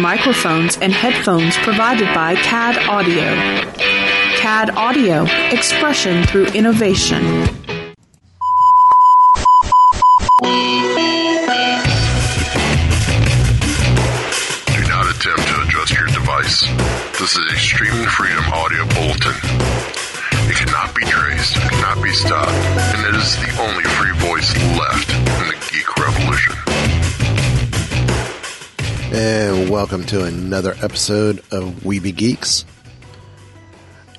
Microphones and headphones provided by CAD Audio. CAD Audio, expression through innovation. Do not attempt to adjust your device. This is streaming freedom audio bulletin. It cannot be traced, it cannot be stopped, and it is the only free voice left in the geek revolution. And welcome to another episode of Weeby Geeks.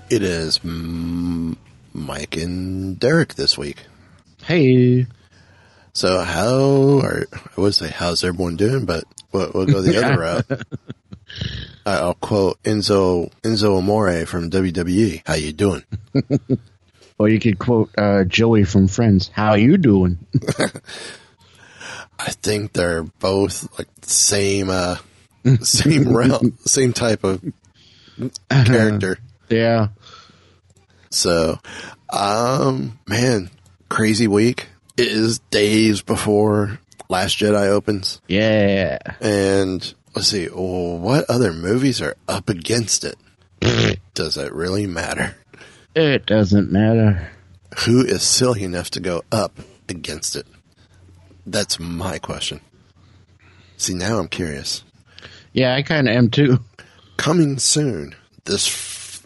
It is Mike and Derek this week. Hey. So how, are I would say how's everyone doing, but we'll, we'll go the other route. I'll quote Enzo Enzo Amore from WWE. How you doing? Or you could quote uh, Joey from Friends. How you doing? I think they're both like same, uh, same realm, same type of character. Yeah. So, um, man, crazy week. It is days before Last Jedi opens. Yeah. And let's see, well, what other movies are up against it? Does it really matter? It doesn't matter. Who is silly enough to go up against it? That's my question. See, now I'm curious. Yeah, I kind of am too. Coming soon, this f-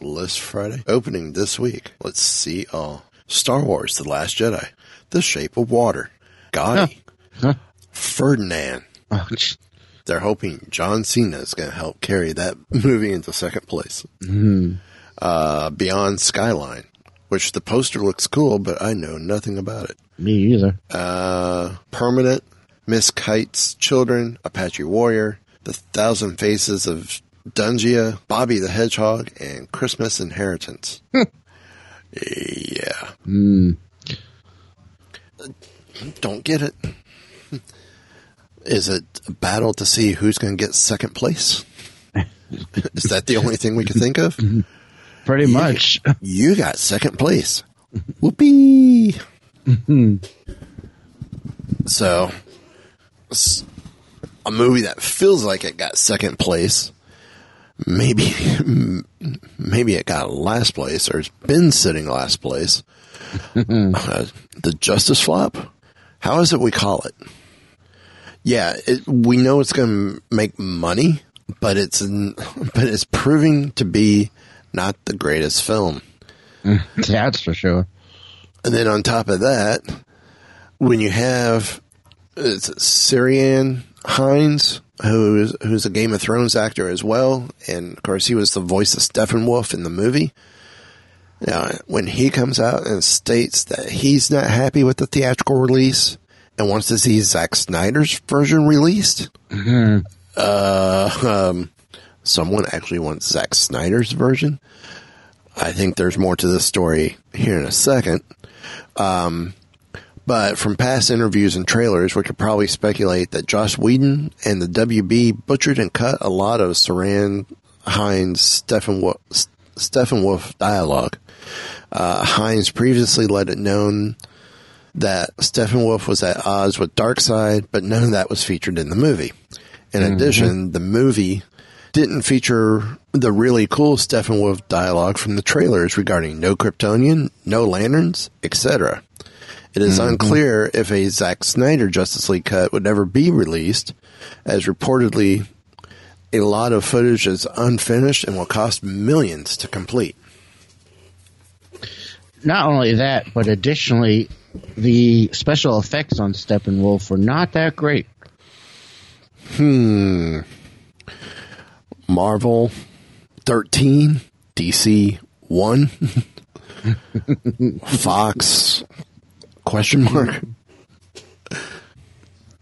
list Friday, opening this week. Let's see all Star Wars: The Last Jedi, The Shape of Water, Gotti, Huh. Ferdinand. Oh, They're hoping John Cena is going to help carry that movie into second place. Uh, Beyond Skyline, which the poster looks cool, but I know nothing about it. me either. Uh, Permanent, Miss Kiet's Children, Apache Warrior, The Thousand Faces of Dunjia, Bobby the Hedgehog, and Christmas Inheritance. Hmm. yeah. Hmm. Don't get it. Is it a battle to see who's going to get second place? Is that the only thing we can think of? Mm-hmm. Pretty much. You got second place. Whoopee! so, a movie that feels like it got second place. Maybe, maybe it got last place, or it's been sitting last place. Uh, the Justice Flop. How is it we call it? Yeah, it, we know it's going to make money, but it's but it's proving to be not the greatest film. That's for sure. And then on top of that, when you have it's Ciarán Hinds, who's who's a Game of Thrones actor as well, and of course he was the voice of Steppenwolf in the movie. Now, when he comes out and states that he's not happy with the theatrical release and wants to see Zack Snyder's version released, uh, um, someone actually wants Zack Snyder's version. I think there's more to this story here in a second. Um, but from past interviews and trailers, we could probably speculate that Josh Whedon and the WB butchered and cut a lot of Ciarán Hinds Steppenwolf, Steppenwolf dialogue. Uh, Hinds previously let it known that Steppenwolf was at odds with Darkseid, but none of that was featured in the movie. In addition, the movie didn't feature the really cool Steppenwolf dialogue from the trailers regarding no Kryptonian, no lanterns, etc. It is mm-hmm. unclear if a Zack Snyder Justice League cut would ever be released, as reportedly a lot of footage is unfinished and will cost millions to complete. Not only that, but additionally, the special effects on Steppenwolf were not that great. Hmm. Marvel 13, DC 1, Fox question mark.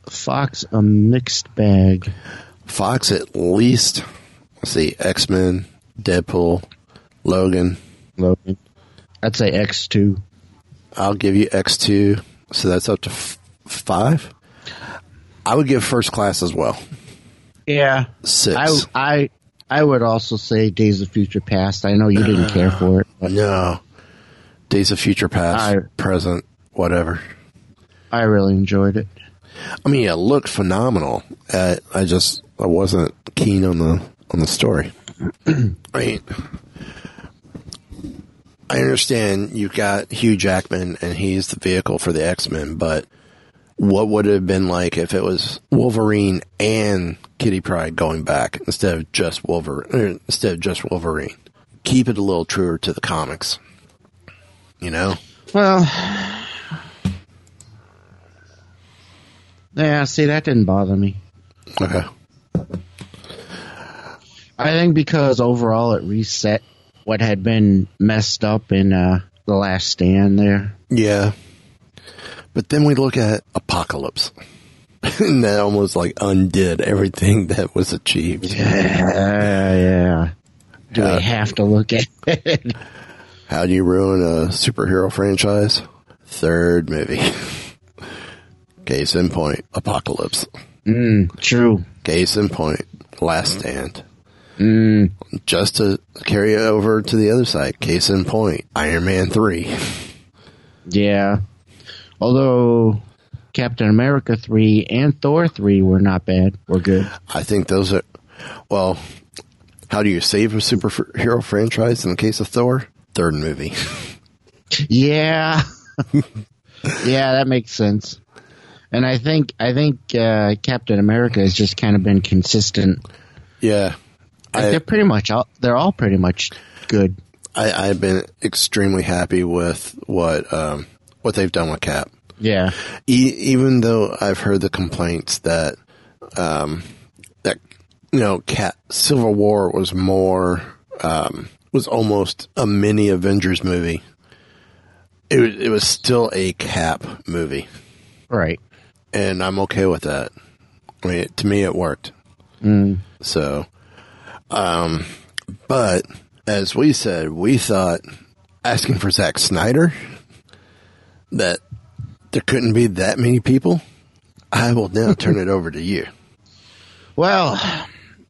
Fox, a mixed bag. Fox at least. Let's see, X Men, Deadpool, Logan. Logan. I'd say X2. I'll give you X two, so that's up to f- five. I would give First Class as well. Yeah. Six. I, I, I would also say Days of Future Past. I know you didn't care for it, but no, Days of Future Past, I- present, whatever. I really enjoyed it. I mean, it looked phenomenal. Uh, I just I wasn't keen on the on the story. I mean, I understand you've got Hugh Jackman and he's the vehicle for the X Men, but what would it have been like if it was Wolverine and Kitty Pryde going back instead of just Wolverine? Instead of just Wolverine, keep it a little truer to the comics. You know? Well, yeah. See, that didn't bother me. Okay. I think because overall it reset what had been messed up in uh, the Last Stand. There. Yeah. But then we look at Apocalypse. and that almost like undid everything that was achieved. Yeah, yeah. Do Uh, we have to look at it? How do you ruin a superhero franchise? Third movie. Case in point, Apocalypse. Mm, true. Case in point, Last Stand. Mm, Just to carry it over to the other side. Case in point, Iron Man 3. yeah. Although Captain America 3 and Thor 3 were not bad. Were good. I think those are, well, how do you save a superhero franchise in the case of Thor? Third movie. Yeah. yeah, that makes sense. And I think I think uh, Captain America has just kind of been consistent. yeah. Like, I, they're pretty much all they're all pretty much good. I, I've been extremely happy with what, um, what they've done with Cap. Yeah. E- even though I've heard the complaints that, um, that, you know, Cat, Civil War was more, um, was almost a mini Avengers movie. It was, it was still a Cap movie. Right. and I'm okay with that. I mean, to me, it worked. Mm. So, um, but as we said, we thought asking for Zack Snyder that there couldn't be that many people. I will now turn it over to you. Well,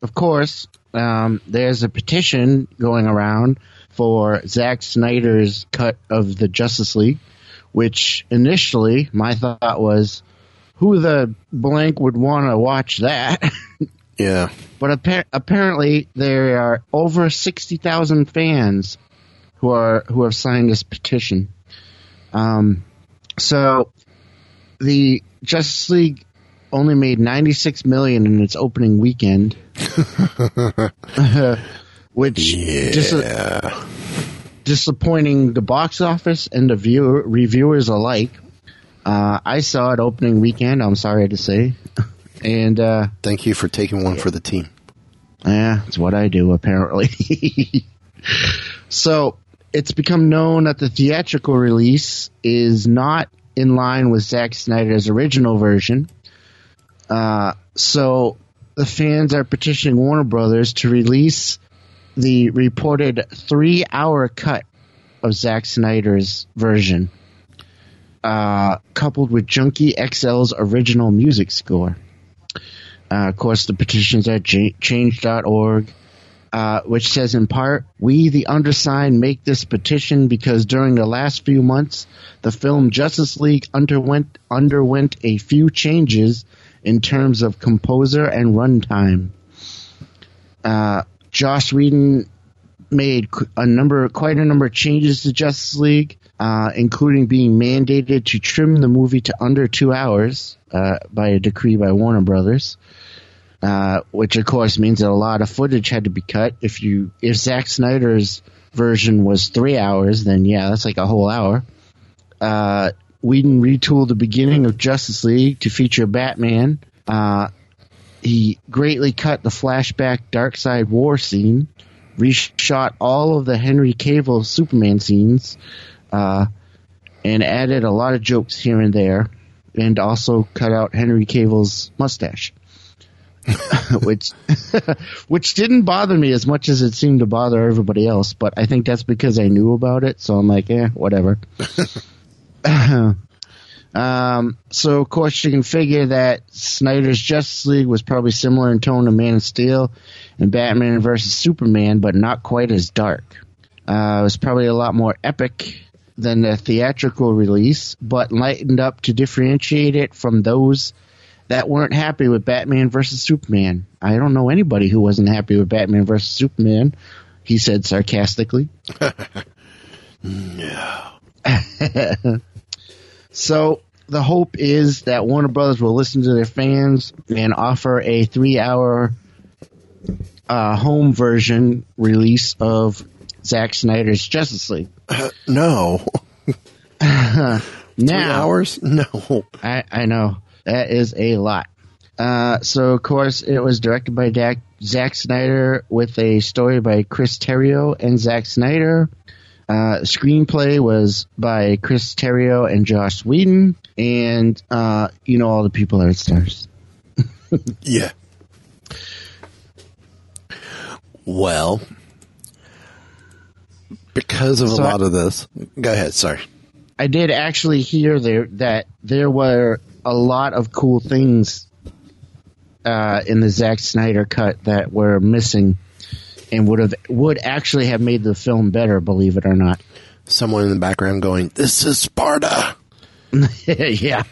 of course, um, there's a petition going around for Zack Snyder's cut of the Justice League, which initially my thought was, who the blank would want to watch that? Yeah, but appa- apparently there are over sixty thousand fans who are who have signed this petition. Um, so the Justice League only made ninety six million in its opening weekend, which dis- disappointing the box office and the viewer reviewers alike. Uh, I saw it opening weekend. I'm sorry to say, and uh, thank you for taking one for the team. Yeah, it's what I do apparently. so it's become known that the theatrical release is not in line with Zack Snyder's original version. Uh, so the fans are petitioning Warner Brothers to release the reported three-hour cut of Zack Snyder's version, uh, coupled with Junkie XL's original music score. Uh, of course, the petition's at change.org, uh, which says in part, We, the undersigned, make this petition because during the last few months, the film Justice League underwent, underwent a few changes in terms of composer and runtime. Uh, Josh Whedon made a number, quite a number of changes to Justice League, uh, including being mandated to trim the movie to under two hours uh, by a decree by Warner Brothers. Uh, which of course means that a lot of footage had to be cut. If you if Zack Snyder's version was three hours, then yeah, that's like a whole hour. Uh, Whedon retooled the beginning of Justice League to feature Batman. Uh, he greatly cut the flashback Darkseid War scene, reshot all of the Henry Cavill Superman scenes, uh, and added a lot of jokes here and there, and also cut out Henry Cavill's mustache. which which didn't bother me as much as it seemed to bother everybody else, but I think that's because I knew about it, so I'm like, eh, whatever. um, so of course you can figure that Snyder's Justice League was probably similar in tone to Man of Steel and Batman versus Superman, but not quite as dark. Uh, it was probably a lot more epic than the theatrical release, but lightened up to differentiate it from those that weren't happy with Batman versus Superman. I don't know anybody who wasn't happy with Batman versus Superman. He said sarcastically. Yeah. So the hope is that Warner Brothers will listen to their fans and offer a three-hour uh, home version release of Zack Snyder's Justice League. No. Now, Three hours? No. I, I know that is a lot. Uh, so of course it was directed by Dak, Zack Snyder with a story by Chris Terrio and Zack Snyder. Uh, screenplay was by Chris Terrio and Josh Whedon, and uh, you know all the people are stars. Yeah. Well, because of So a I- lot of this, go ahead. Sorry. I did actually hear there that there were a lot of cool things uh, in the Zack Snyder cut that were missing, and would have would actually have made the film better. Believe it or not. Someone in the background going, "This is Sparta." yeah,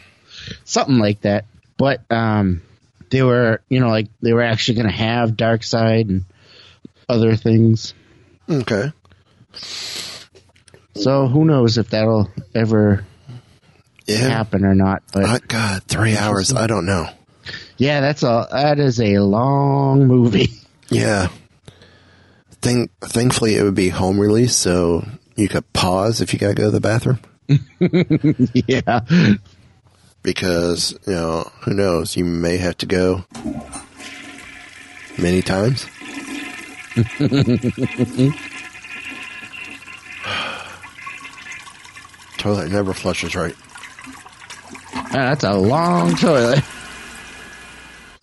something like that. But um, they were, you know, like they were actually going to have Darkseid and other things. Okay. So who knows if that'll ever Yeah. happen or not? But Oh, God, three hours. I don't know. yeah, that's a that is a long movie. Yeah. Think, thankfully, it would be home release, so you could pause if you got to go to the bathroom. yeah, Because, you know, who knows? You may have to go many times. Toilet never flushes right. That's a long toilet.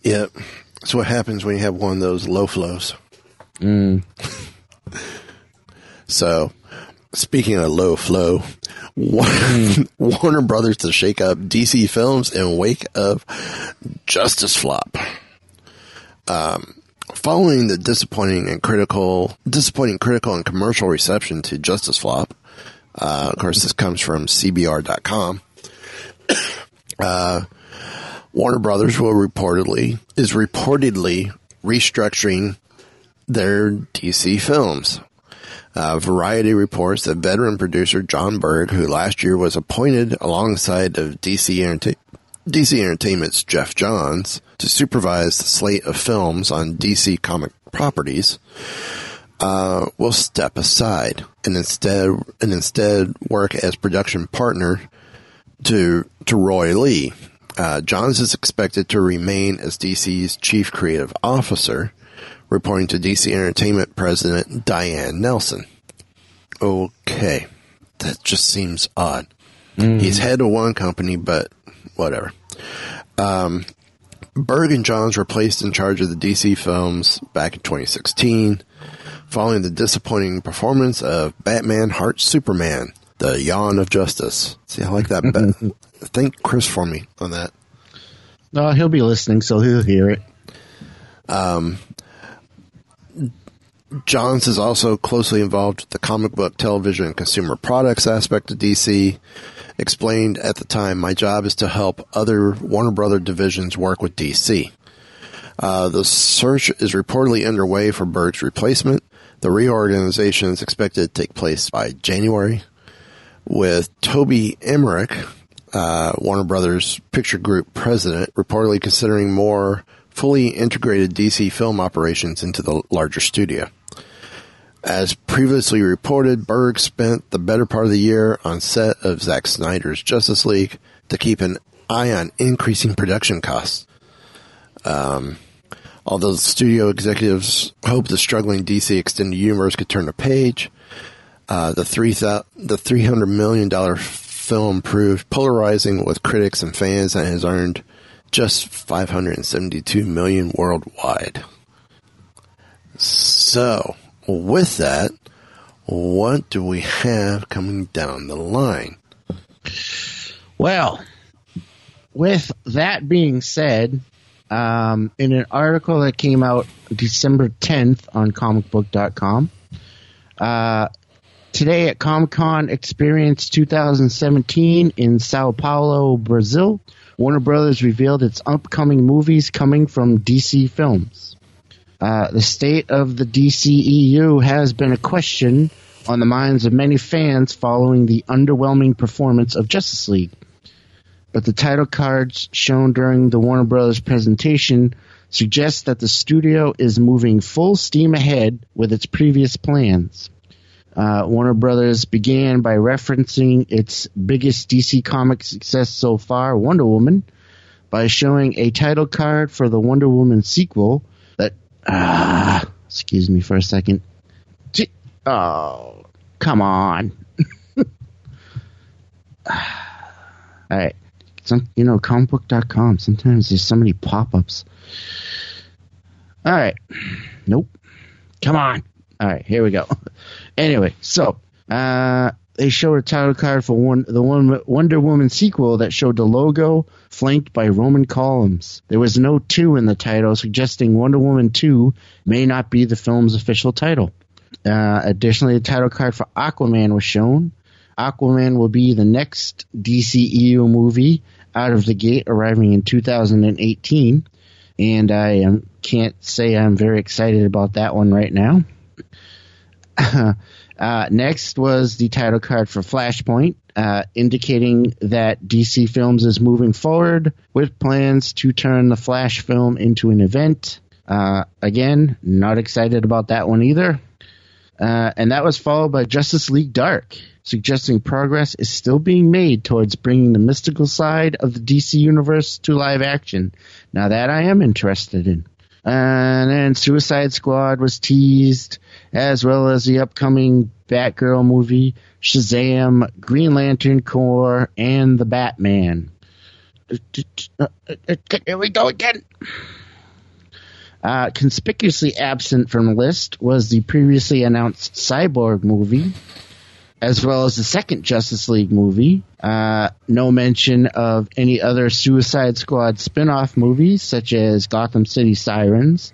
Yep. That's what happens when you have one of those low flows. so, speaking of low flow, Warner, Warner Brothers to shake up DC films in wake of Justice Flop. Um, following the disappointing and critical, disappointing critical and commercial reception to Justice Flop, uh, of course, this comes from CBR.com. Warner Brothers will reportedly is reportedly restructuring their DC films. Uh, Variety reports that veteran producer Jon Berg, who last year was appointed alongside of DC, DC Entertainment's Geoff Johns to supervise the slate of films on DC comic properties, uh, will step aside and instead and instead work as production partner to to Roy Lee. Uh, Johns is expected to remain as DC's chief creative officer, reporting to DC Entertainment president Diane Nelson. Okay, that just seems odd. He's head of one company, but whatever. Um, Berg and Johns were placed in charge of the DC films back in 2016, following the disappointing performance of Batman Heart Superman, the Yawn of Justice. See, I like that. Thank Chris for me on that. No, he'll be listening, so he'll hear it. Um, Johns is also closely involved with the comic book, television, and consumer products aspect of DC. Explained at the time, my job is to help other Warner Brother divisions work with DC. Uh, the search is reportedly underway for Berg's replacement. The reorganization is expected to take place by January, with Toby Emmerich, uh, Warner Brothers Picture Group president, reportedly considering more fully integrated DC film operations into the larger studio. As previously reported, Berg spent the better part of the year on set of Zack Snyder's Justice League to keep an eye on increasing production costs. Um, although the studio executives hoped the struggling DC extended universe could turn a page, uh, the three the three hundred million dollar film proved polarizing with critics and fans and has earned just five hundred and seventy two million worldwide. So, with that, what do we have coming down the line? Well, with that being said, um, in an article that came out December 10th on comicbook.com, uh, today at Comic Con Experience 2017 in Sao Paulo, Brazil, Warner Brothers revealed its upcoming movies coming from DC Films. Uh, the state of the DCEU has been a question on the minds of many fans following the underwhelming performance of Justice League. But the title cards shown during the Warner Brothers presentation suggest that the studio is moving full steam ahead with its previous plans. Uh, Warner Brothers began by referencing its biggest DC comic success so far, Wonder Woman, by showing a title card for the Wonder Woman sequel that, ah, excuse me for a second. Oh, come on. All right. Some, you know, comicbook.com, sometimes there's so many pop ups. All right. Nope. Come on. All right, here we go. Anyway, so uh, they showed a title card for one, the one Wonder Woman sequel that showed the logo flanked by Roman columns. There was no 2 in the title, suggesting Wonder Woman 2 may not be the film's official title. Uh, additionally, the title card for Aquaman was shown. Aquaman will be the next DCEU movie out of the gate, arriving in 2018. And I can't say I'm very excited about that one right now. uh, next was the title card for Flashpoint, uh, indicating that DC Films is moving forward with plans to turn the Flash film into an event. Uh, again, not excited about that one either. Uh, and that was followed by Justice League Dark, suggesting progress is still being made towards bringing the mystical side of the DC universe to live action. Now that I am interested in. And then Suicide Squad was teased, as well as the upcoming Batgirl movie, Shazam, Green Lantern Corps, and the Batman. Here we go again. Uh, conspicuously absent from the list was the previously announced Cyborg movie, as well as the second Justice League movie. Uh, no mention of any other Suicide Squad spin off movies, such as Gotham City Sirens,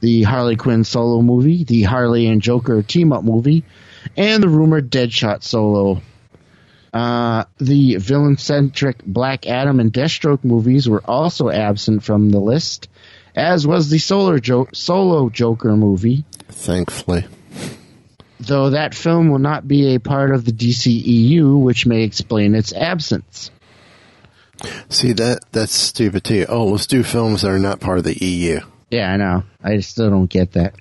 the Harley Quinn solo movie, the Harley and Joker team up movie, and the rumored Deadshot solo. Uh, the villain centric Black Adam and Deathstroke movies were also absent from the list, as was the jo- solo Joker movie. Thankfully though that film will not be a part of the DCEU, which may explain its absence. See that that's stupid too. Oh, let's do films that are not part of the EU. Yeah, I know. I still don't get that.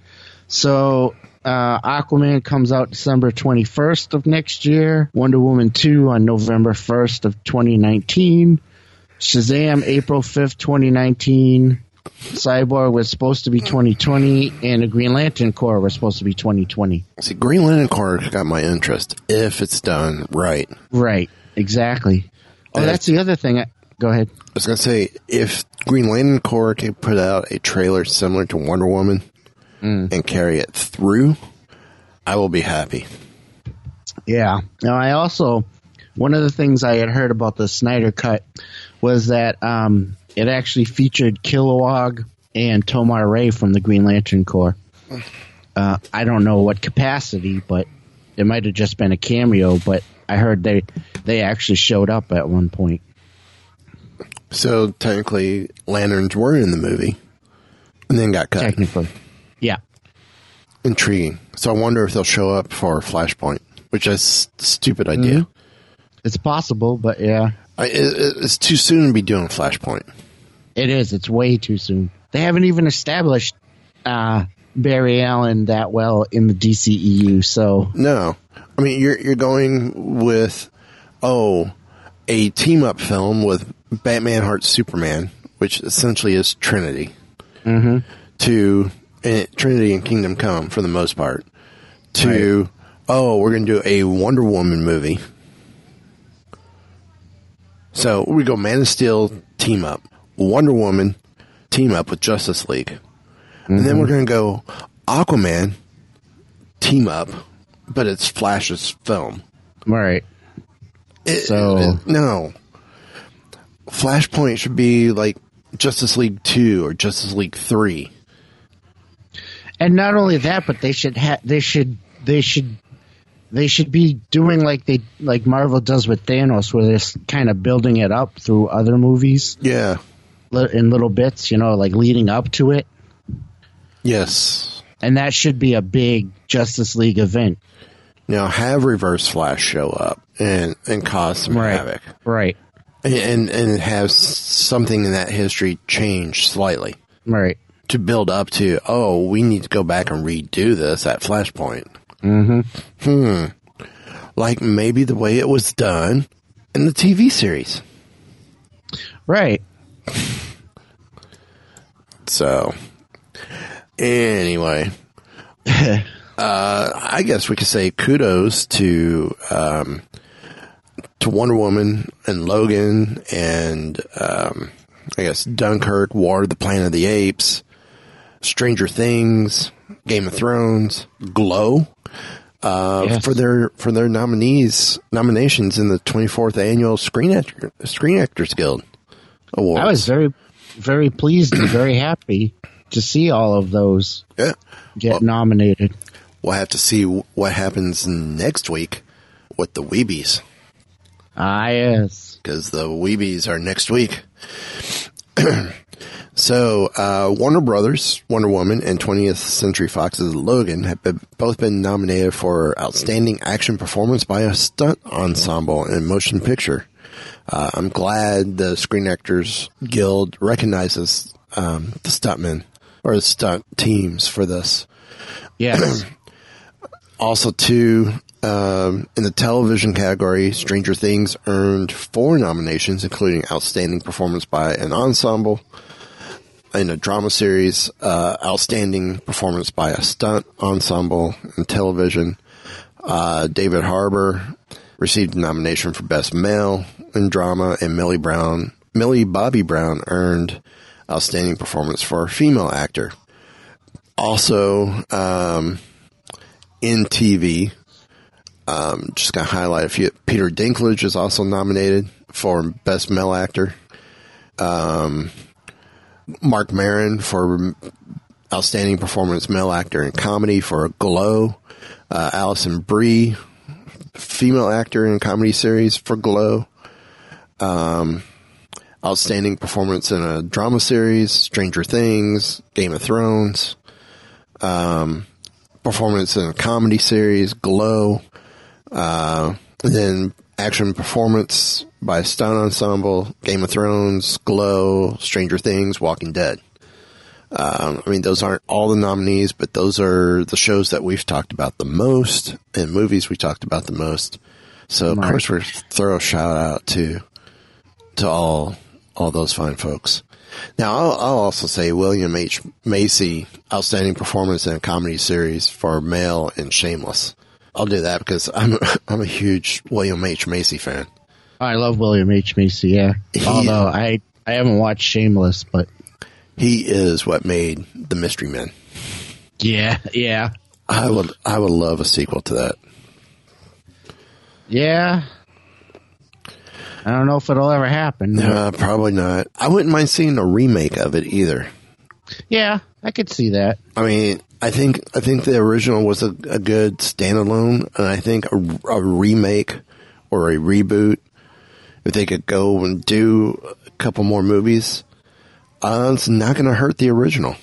So uh, Aquaman comes out December 21st of next year. Wonder Woman 2 on November 1st of 2019. Shazam April 5th, 2019. Cyborg was supposed to be 2020, and the Green Lantern Corps was supposed to be 2020. See, Green Lantern Corps got my interest if it's done right. Right, exactly. Oh, that's the other thing. I, go ahead. I was gonna say if Green Lantern Corps can put out a trailer similar to Wonder Woman Mm. and carry it through, I will be happy. Yeah. Now, I also one of the things I had heard about the Snyder Cut was that um, it actually featured Kilowog and Tomar-Re from the Green Lantern Corps. Uh, I don't know what capacity, but it might have just been a cameo. But I heard they they actually showed up at one point. So technically, lanterns were in the movie, and then got cut. Technically, yeah. Intriguing. So I wonder if they'll show up for Flashpoint, which is a stupid idea. It's possible, but yeah, it's too soon to be doing Flashpoint. it is. It's way too soon. They haven't even established uh, Barry Allen that well in the DCEU. So No, I mean you're you're going with oh a team up film with Batman Heart Superman, which essentially is Trinity, mm-hmm. to eh, Trinity and Kingdom Come for the most part. To oh we're going to do a Wonder Woman movie. So we go Man of Steel team up, Wonder Woman team up with Justice League, and then we're mm-hmm. going to go Aquaman team up, but it's Flash's film. right. It- So- it- no, Flashpoint should be like Justice League two or Justice League three. And not only that, but they should ha- they should they should they should be doing like they like Marvel does with Thanos, where they're kind of building it up through other movies Yeah. in little bits, you know, like leading up to it. Yes. And that should be a big Justice League event. Now have Reverse Flash show up and and cause some havoc, Right. and, and and have something in that history change slightly Right. to build up to. Oh, we need to go back and redo this at Flashpoint. Mm-hmm. Hmm. Like maybe the way it was done in the TV series. Right. So, anyway, uh, I guess we could say kudos to um, to Wonder Woman and Logan and um, I guess Dunkirk, War of the Planet of the Apes, Stranger Things, Game of Thrones, Glow. Uh, Yes. for their for their nominees nominations in the 24th annual Screen Actor, Screen Actors Guild Award. I was very, very pleased and very happy to see all of those yeah. get nominated. We'll have to see what happens next week with the Weebies Ah, yes. because the Weebies are next week. so, uh, Warner Brothers, Wonder Woman, and 20th Century Fox's Logan have been, both been nominated for Outstanding Action Performance by a Stunt Ensemble in Motion Picture. Uh, I'm glad the Screen Actors Guild recognizes um, the stuntmen or the stunt teams for this. Yes. Also, too, um, in the television category, Stranger Things earned four nominations, including Outstanding Performance by an Ensemble in a drama series, uh, Outstanding Performance by a Stunt Ensemble in television. Uh, David Harbour received a nomination for Best Male in Drama, and Millie Brown, Millie Bobby Brown earned Outstanding Performance for a Female Actor. Also, um, in TV. Um, just gonna highlight a few. Peter Dinklage is also nominated for Best Male Actor. Um, Marc Maron for Outstanding Performance Male Actor in Comedy for Glow. Uh, Alison Brie, Female Actor in Comedy Series for Glow. Um, Outstanding Performance in a Drama Series, Stranger Things, Game of Thrones performance in a comedy series, Glow, uh, then action performance by stunt ensemble, Game of Thrones, Glow, Stranger Things, Walking Dead. Um, I mean, those aren't all the nominees, but those are the shows that we've talked about the most and movies we talked about the most. So, of course, we're throw a shout out to to all all those fine folks. Now, I'll, I'll also say William H. Macy, outstanding performance in a comedy series for male and Shameless. I'll do that because I'm I'm a huge William H. Macy fan. I love William H. Macy, yeah. He- Although I, I haven't watched Shameless, but He is what made the Mystery Men. yeah, yeah. I would I would love a sequel to that. Yeah. I don't know if it'll ever happen. Uh, probably not. I wouldn't mind seeing a remake of it either. Yeah, I could see that. I mean, I think I think the original was a, a good standalone, and I think a, a remake or a reboot, if they could go and do a couple more movies, uh, it's not going to hurt the original.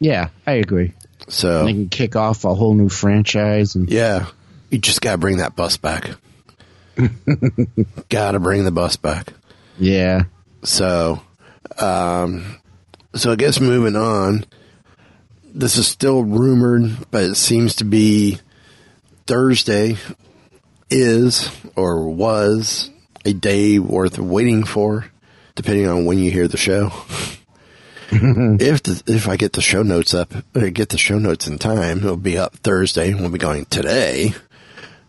Yeah, I agree. So They can kick off a whole new franchise and yeah, you just got to bring that bus back. got to bring the bus back. yeah. So, um, so I guess moving on, this is still rumored, but it seems to be Thursday is or was a day worth waiting for, depending on when you hear the show. if the, if I get the show notes up, or get the show notes in time, it'll be up Thursday. We'll be going today.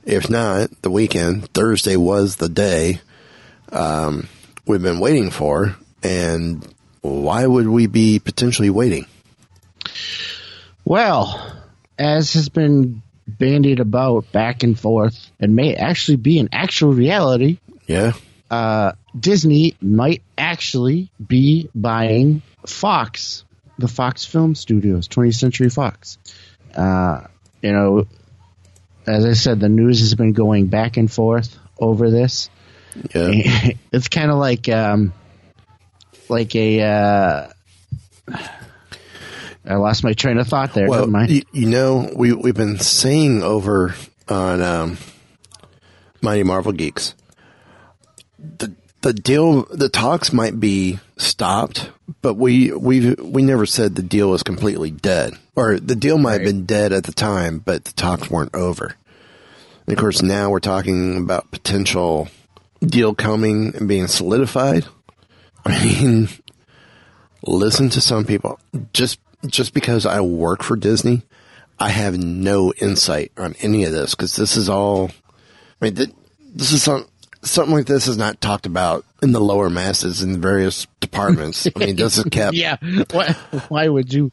If not, the weekend. Thursday was the day um, we've been waiting for, and why would we be potentially waiting? Well, as has been bandied about back and forth and may actually be an actual reality, Yeah, uh, Disney might actually be buying Fox, the Fox Film Studios, 20th Century Fox. Uh, you know, as I said, the news has been going back and forth over this. Yeah. It's kind of like um, like a. Uh, I lost my train of thought there. Well, you, you know, we we've been saying over on um, Mighty Marvel Geeks, the the deal, the talks might be stopped, but we we we never said the deal was completely dead, or the deal might have been dead at the time, but the talks weren't over. And of course, now we're talking about potential deal coming and being solidified. I mean, listen to some people. Just just because I work for Disney, I have no insight on any of this because this is all. I mean, th- this is some something like this is not talked about in the lower masses in various departments. I mean, this is kept. yeah. Why, why would you?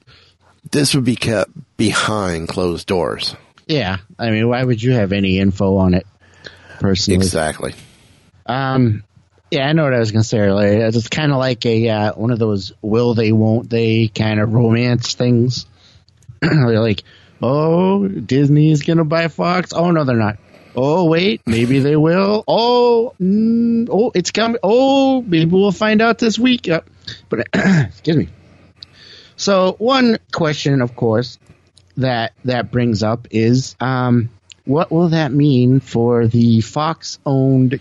This would be kept behind closed doors. Yeah. I mean, why would you have any info on it? Personally, Exactly. Um, yeah, I know what I was going to say earlier. It's kind of like a uh, one of those will they, won't they kind of romance things. they're like, oh, Disney's going to buy Fox. Oh no, they're not. Oh wait, maybe they will. Oh, mm, oh, it's coming. Oh, maybe we'll find out this week. Uh, but excuse me. So one question, of course, that that brings up is, um, what will that mean for the Fox-owned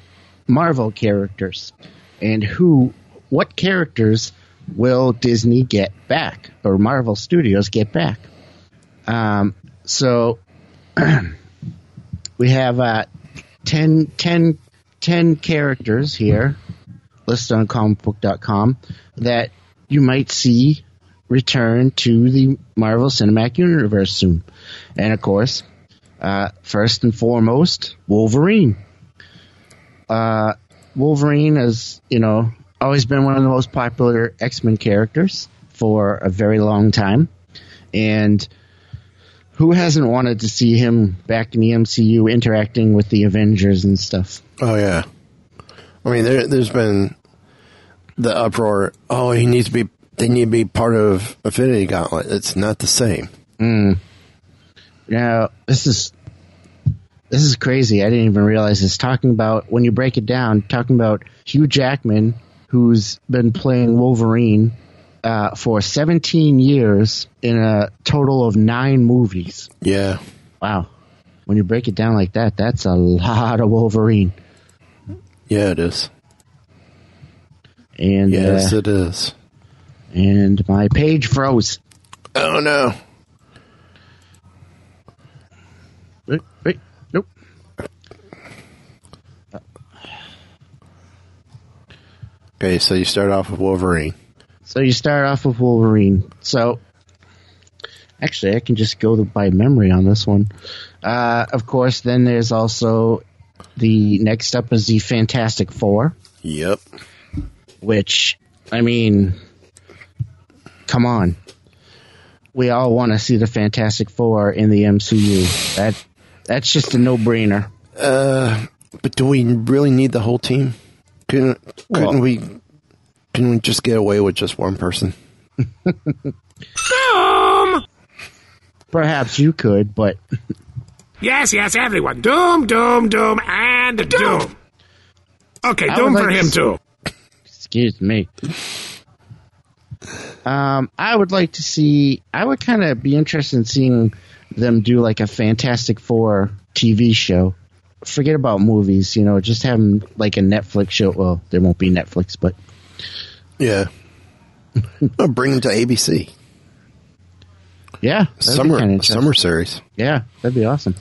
Marvel characters, and who, what characters will Disney get back, or Marvel Studios get back? Um, so we have uh, 10, 10, 10 characters here listed on comicbook.com that you might see return to the Marvel Cinematic Universe soon. And of course, uh, first and foremost, Wolverine. Uh, Wolverine has, you know, always been one of the most popular X Men characters for a very long time. And who hasn't wanted to see him back in the MCU interacting with the Avengers and stuff? Oh yeah. I mean, there, there's been the uproar. Oh, he needs to be. They need to be part of Infinity Gauntlet. It's not the same. Now, this is this is crazy. I didn't even realize this. Talking about when you break it down, talking about Hugh Jackman, who's been playing Wolverine uh, for 17 years in a total of nine movies. Yeah. Wow. When you break it down like that, that's a lot of Wolverine. Yeah, it is. And Yes, uh, it is. and my page froze. Oh no. Wait, wait, nope. Okay, so you start off with Wolverine. So you start off with Wolverine. So actually, I can just go by memory on this one. Uh, of course, then there's also the next up is the Fantastic Four, Yep. which I mean, come on, we all want to see the Fantastic Four in the MCU. That that's just a no brainer. Uh, but do we really need the whole team? Couldn't couldn't Well- we? Can we just get away with just one person? doom. Perhaps you could, but Yes, yes, everyone. Doom, doom, doom, and doom. Okay, I doom for like him to- too. Excuse me. Um, I would like to see. I would kind of be interested in seeing them do like a Fantastic Four TV show. Forget about movies, you know, just have 'em like a Netflix show. Well, there won't be Netflix, but Yeah. oh, bring them to ABC. yeah, that'd be kinda Summer summer series. Yeah, that'd be awesome.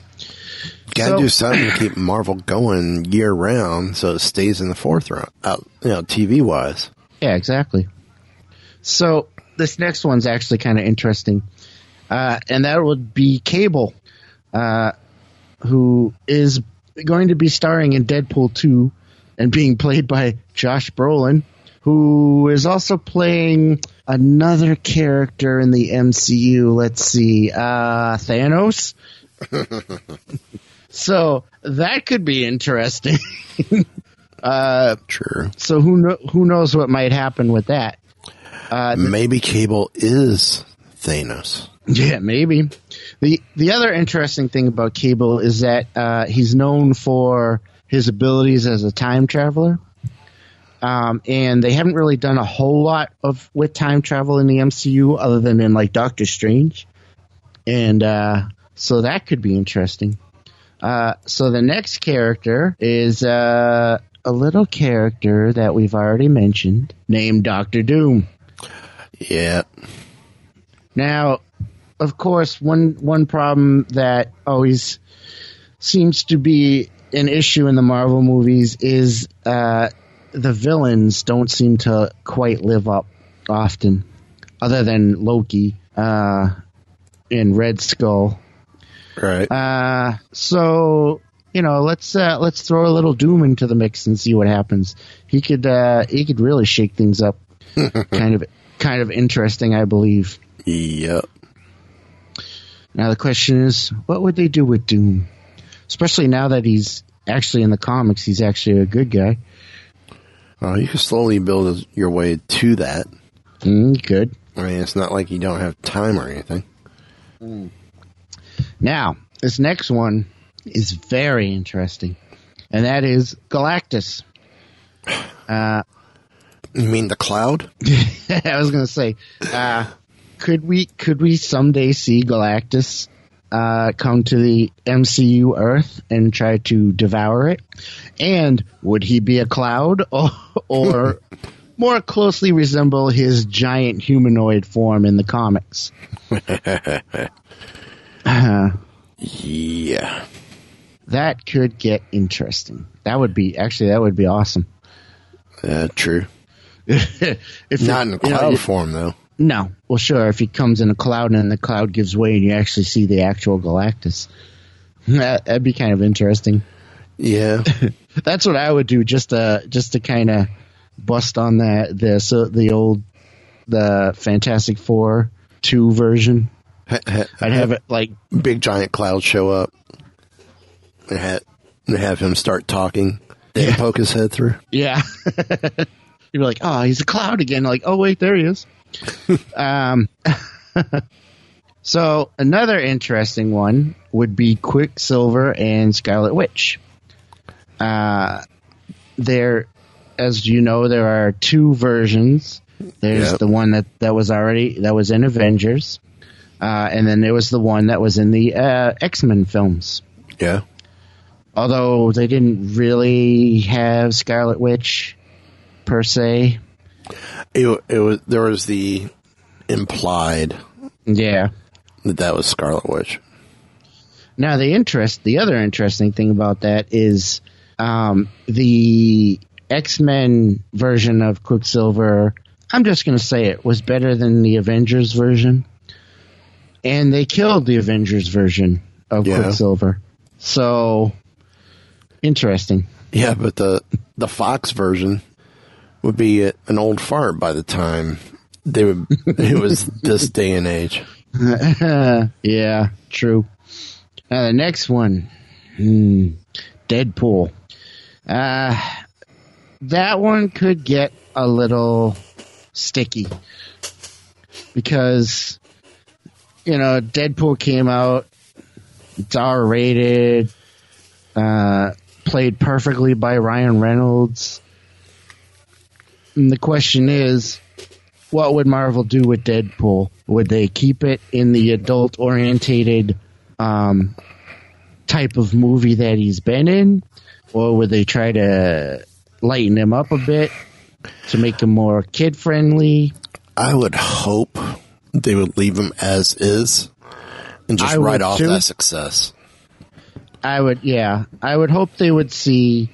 Got to So- do something to keep Marvel going year round, so it stays in the forefront. Out, you know, TV wise. Yeah, exactly. So this next one's actually kind of interesting, uh, and that would be Cable, uh, who is going to be starring in Deadpool two, and being played by Josh Brolin, who is also playing another character in the MCU. Let's see, uh, Thanos. so that could be interesting. uh, Sure. so who kno- who knows what might happen with that? Uh, Maybe Cable is Thanos. Yeah, maybe. The The other interesting thing about Cable is that uh, he's known for his abilities as a time traveler, um, and they haven't really done a whole lot of with time travel in the MCU other than in like Doctor Strange, and uh, so that could be interesting. Uh, so the next character is uh, a little character that we've already mentioned, named Doctor Doom. Yeah. Now, of course, one one problem that always seems to be an issue in the Marvel movies is uh, the villains don't seem to quite live up often, other than Loki uh, and Red Skull. Right. Uh, so you know, let's uh, let's throw a little Doom into the mix and see what happens. He could uh, he could really shake things up. kind of kind of interesting, I believe. yep. Now the question is, what would they do with Doom? Especially now that he's actually in the comics, he's actually a good guy. Well, you can slowly build your way to that. Mm, good. I mean, it's not like you don't have time or anything. Now this next one is very interesting, and that is Galactus. Uh, You mean the cloud? I was gonna say, uh, could we could we someday see Galactus uh, come to the MCU Earth and try to devour it? And would he be a cloud or, or more closely resemble his giant humanoid form in the comics? Uh, Yeah. that could get interesting. That would be actually that would be awesome. Uh, true. if Not in you know, cloud form, though. No. Well, sure. If he comes in a cloud and the cloud gives way and you actually see the actual Galactus, that, that'd be kind of interesting. Yeah. That's what I would do just to just to kind of bust on that the so the old the Fantastic Four two version. I'd have it like big giant cloud show up and have, and have him start talking. Then poke his head through. yeah. You'd be like, oh, he's a cloud again. Like, oh wait, there he is. um. So another interesting one would be Quicksilver and Scarlet Witch. Uh, there, as you know, there are two versions. There's Yep. the one that, that was already that was in Avengers, uh, and then there was the one that was in the uh, X Men films. Yeah. Although they didn't really have Scarlet Witch per se. It, it was there was the implied Yeah. that that was Scarlet Witch. Now the interest, the other interesting thing about that is um, the X Men version of Quicksilver. I'm just going to say it was better than the Avengers version, and they killed the Avengers version of Yeah. Quicksilver. So interesting. Yeah, but the the Fox version would be an old fart by the time they would. it was this day and age. yeah, true. Now the next one, hmm, Deadpool. Uh, that one could get a little sticky because you know Deadpool came out, it's R rated, uh, played perfectly by Ryan Reynolds. And the question is, what would Marvel do with Deadpool? Would they keep it in the adult orientated um, type of movie that he's been in? Or would they try to lighten him up a bit to make him more kid friendly? I would hope they would leave him as is and just I write off too. that success. I would, yeah. I would hope they would see.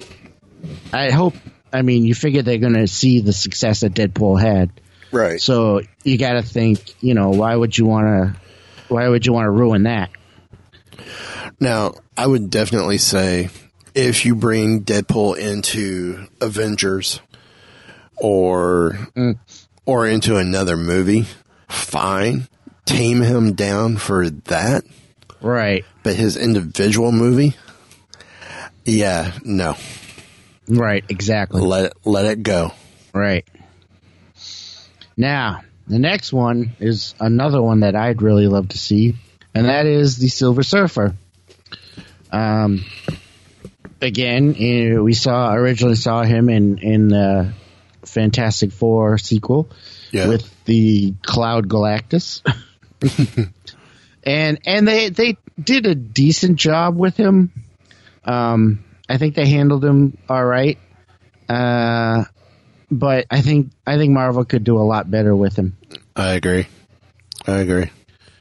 I hope. I mean, you figure they're going to see the success that Deadpool had. Right. So you got to think, you know, why would you want to? Why would you want to ruin that? Now, I would definitely say if you bring Deadpool into Avengers or mm. or into another movie, fine. Tame him down for that, Right. but his individual movie, yeah, no. Right. Exactly. Let it let it go. Right. Now, The next one is another one that I'd really love to see, and that is the Silver Surfer. Um, again, eh, we saw originally saw him in in the Fantastic Four sequel Yeah. with the Cloud Galactus, and and they they did a decent job with him. Um, I think they handled him all right. Uh, but I think I think Marvel could do a lot better with him. I agree. I agree.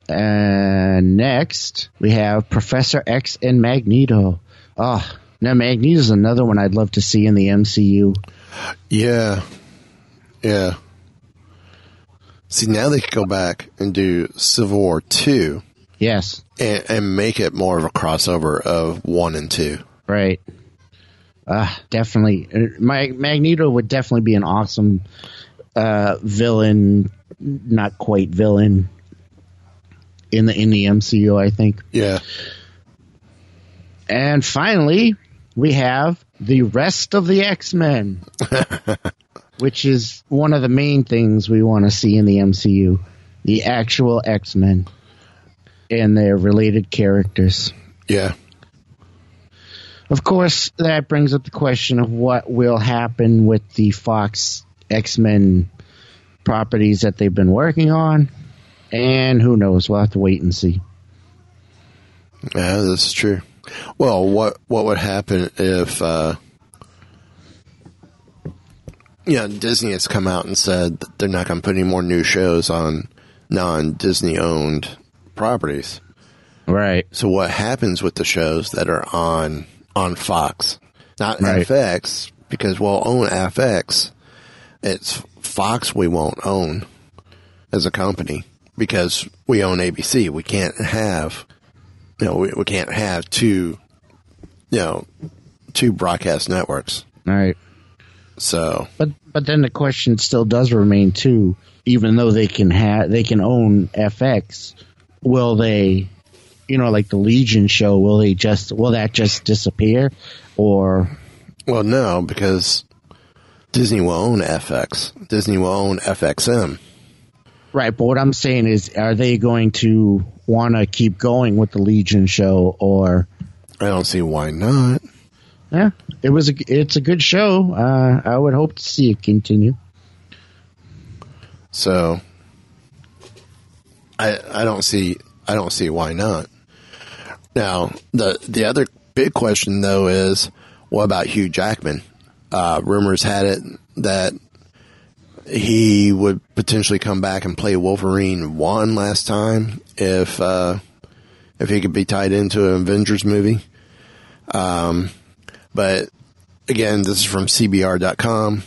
And next we have Professor X and Magneto. Oh, now Magneto's another one I'd love to see in the MCU. Yeah. Yeah. See, now they could go back and do Civil War 2 Yes, and, and make it more of a crossover of 1 and 2. right. Uh, definitely. My Magneto would definitely be an awesome uh, villain, not quite villain in the in the MCU. I think. Yeah. And finally, we have the rest of the X Men, which is one of the main things we want to see in the MCU the actual X Men and their related characters. Yeah. Of course, that brings up the question of what will happen with the Fox X Men properties that they've been working on. And who knows? We'll have to wait and see. Yeah, this is true. Well, what what would happen if uh yeah, Disney has come out and said that they're not going to put any more new shows on non-Disney owned properties. Right. So what happens with the shows that are on on Fox, not Right. FX, because we'll own FX. It's Fox we won't own as a company because we own ABC. We can't have, you know, we, we can't have two, you know, two broadcast networks. All right. So But but then the question still does remain too. Even though they can have they can own FX, will they, you know, like the Legion show? Will they just will that just disappear, or Well, no, because Disney will own FX. Disney will own FXM. right? But what I'm saying is, are they going to want to keep going with the Legion show, or I don't see why not. yeah, it was a it's a good show. Uh, I would hope to see it continue. So I I don't see I don't see why not. Now the the other big question though is what about Hugh Jackman? Uh, rumors had it that he would potentially come back and play Wolverine one last time if uh, if he could be tied into an Avengers movie. Um, but again, this is from CBR.com.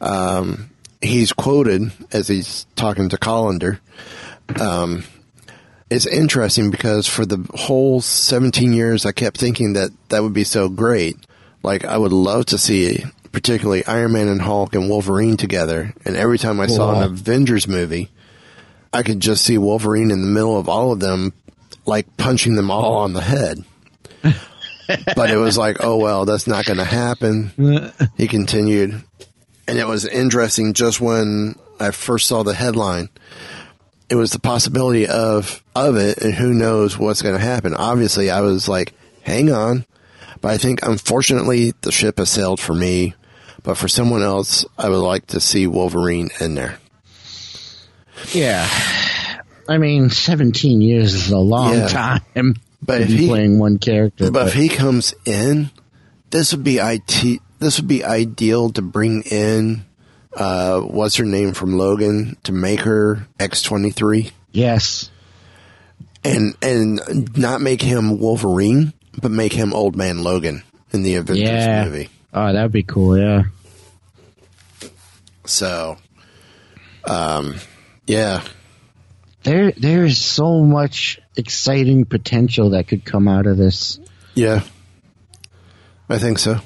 Um, he's quoted as he's talking to Collider. Um, it's interesting because for the whole 17 years, I kept thinking that that would be so great. Like, I would love to see particularly Iron Man and Hulk and Wolverine together. And every time I saw an Avengers movie, I could just see Wolverine in the middle of all of them, like punching them all on the head. but it was like, oh well, that's not going to happen. he continued, and it was interesting. Just when I first saw the headline, it was the possibility of of it, and who knows what's going to happen. Obviously, I was like, hang on, but I think unfortunately the ship has sailed for me. But for someone else, I would like to see Wolverine in there. Yeah, I mean, 17 years is a long Yeah. time. But if he- playing one character, But if he comes in, this would be it. This would be ideal to bring in. Uh, what's her name from Logan to make her X twenty three, yes, and and not make him Wolverine, but make him Old Man Logan in the Avengers yeah. movie. Oh, that'd be cool. Yeah. So, um, yeah, There, there is so much exciting potential that could come out of this. yeah, I think so.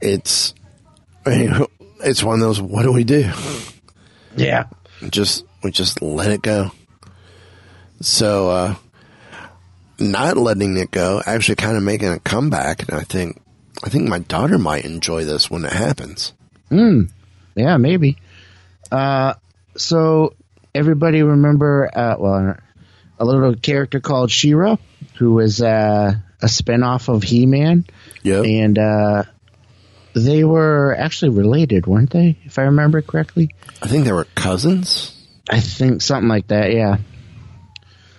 It's, I mean, it's one of those. What do we do? Yeah. just we just let it go. So uh not letting it go, actually kind of making a comeback, and I think I think my daughter might enjoy this when it happens. Yeah, maybe. Uh, so everybody remember, uh, well, a little character called She-Ra, who was uh, a spinoff of He-Man, Yep. and uh, they were actually related, weren't they? If I remember correctly. I think they were cousins. I think something like that, yeah.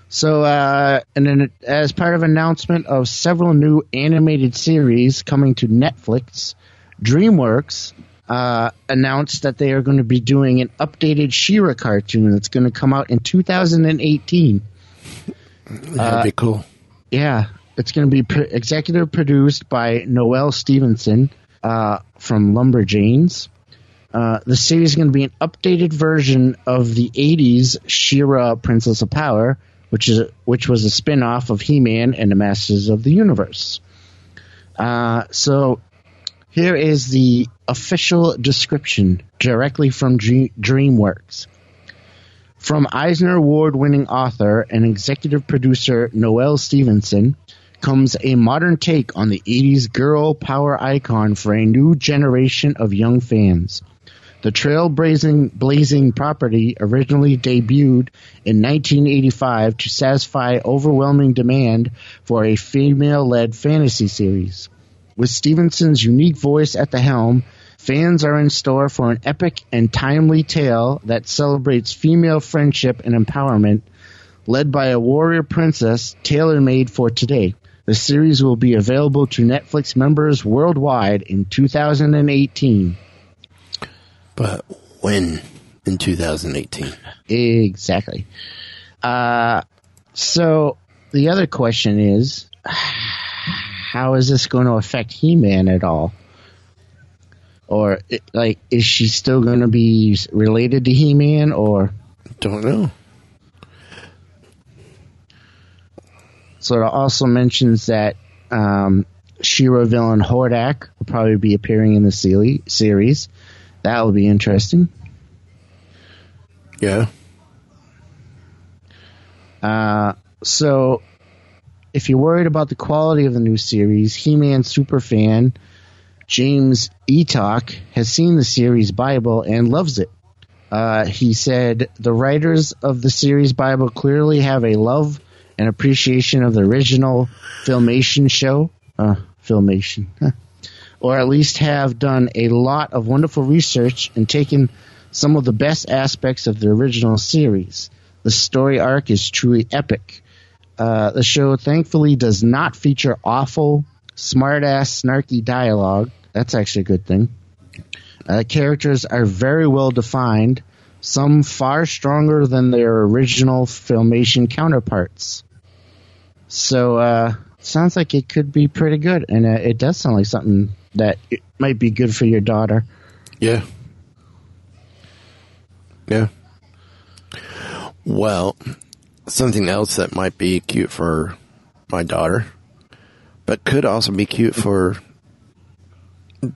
So, uh, and then as part of announcement of several new animated series coming to Netflix, DreamWorks uh, announced that they are going to be doing an updated She-Ra cartoon that's going to come out in 2018. That'd be cool. Yeah, it's going to be executive produced by Noelle Stevenson uh, from Lumberjanes. Uh, the series is going to be an updated version of the '80s She-Ra Princess of Power, which is which was a spin-off of He-Man and the Masters of the Universe. Uh, so here is the official description directly from Dream- DreamWorks. From Eisner Award winning author and executive producer Noelle Stevenson comes a modern take on the 80s girl power icon for a new generation of young fans. The trailblazing blazing property originally debuted in 1985 to satisfy overwhelming demand for a female led fantasy series. With Stevenson's unique voice at the helm, fans are in store for an epic and timely tale that celebrates female friendship and empowerment, led by a warrior princess tailor made for today. The series will be available to Netflix members worldwide in 2018. But when in 2018? Exactly. Uh, so the other question is, how is this going to affect He-Man at all? Or like, is she still going to be related to He-Man? Or Don't know. So it also mentions that um, She-Ra villain Hordak will probably be appearing in the series. That will be interesting. Yeah. Uh, so, if you're worried about the quality of the new series, He-Man superfan James Eatock has seen the series Bible and loves it. Uh, he said the writers of the series Bible clearly have a love and appreciation of the original Filmation show. Uh, Filmation. Or at least have done a lot of wonderful research and taken some of the best aspects of the original series. The story arc is truly epic. Uh, the show thankfully does not feature awful, smart-ass, snarky dialogue. That's actually a good thing. Uh, characters are very well defined, some far stronger than their original Filmation counterparts. So, uh, sounds like it could be pretty good, and uh, it does sound like something that might be good for your daughter. Yeah. Yeah. Well, something else that might be cute for my daughter, but could also be cute for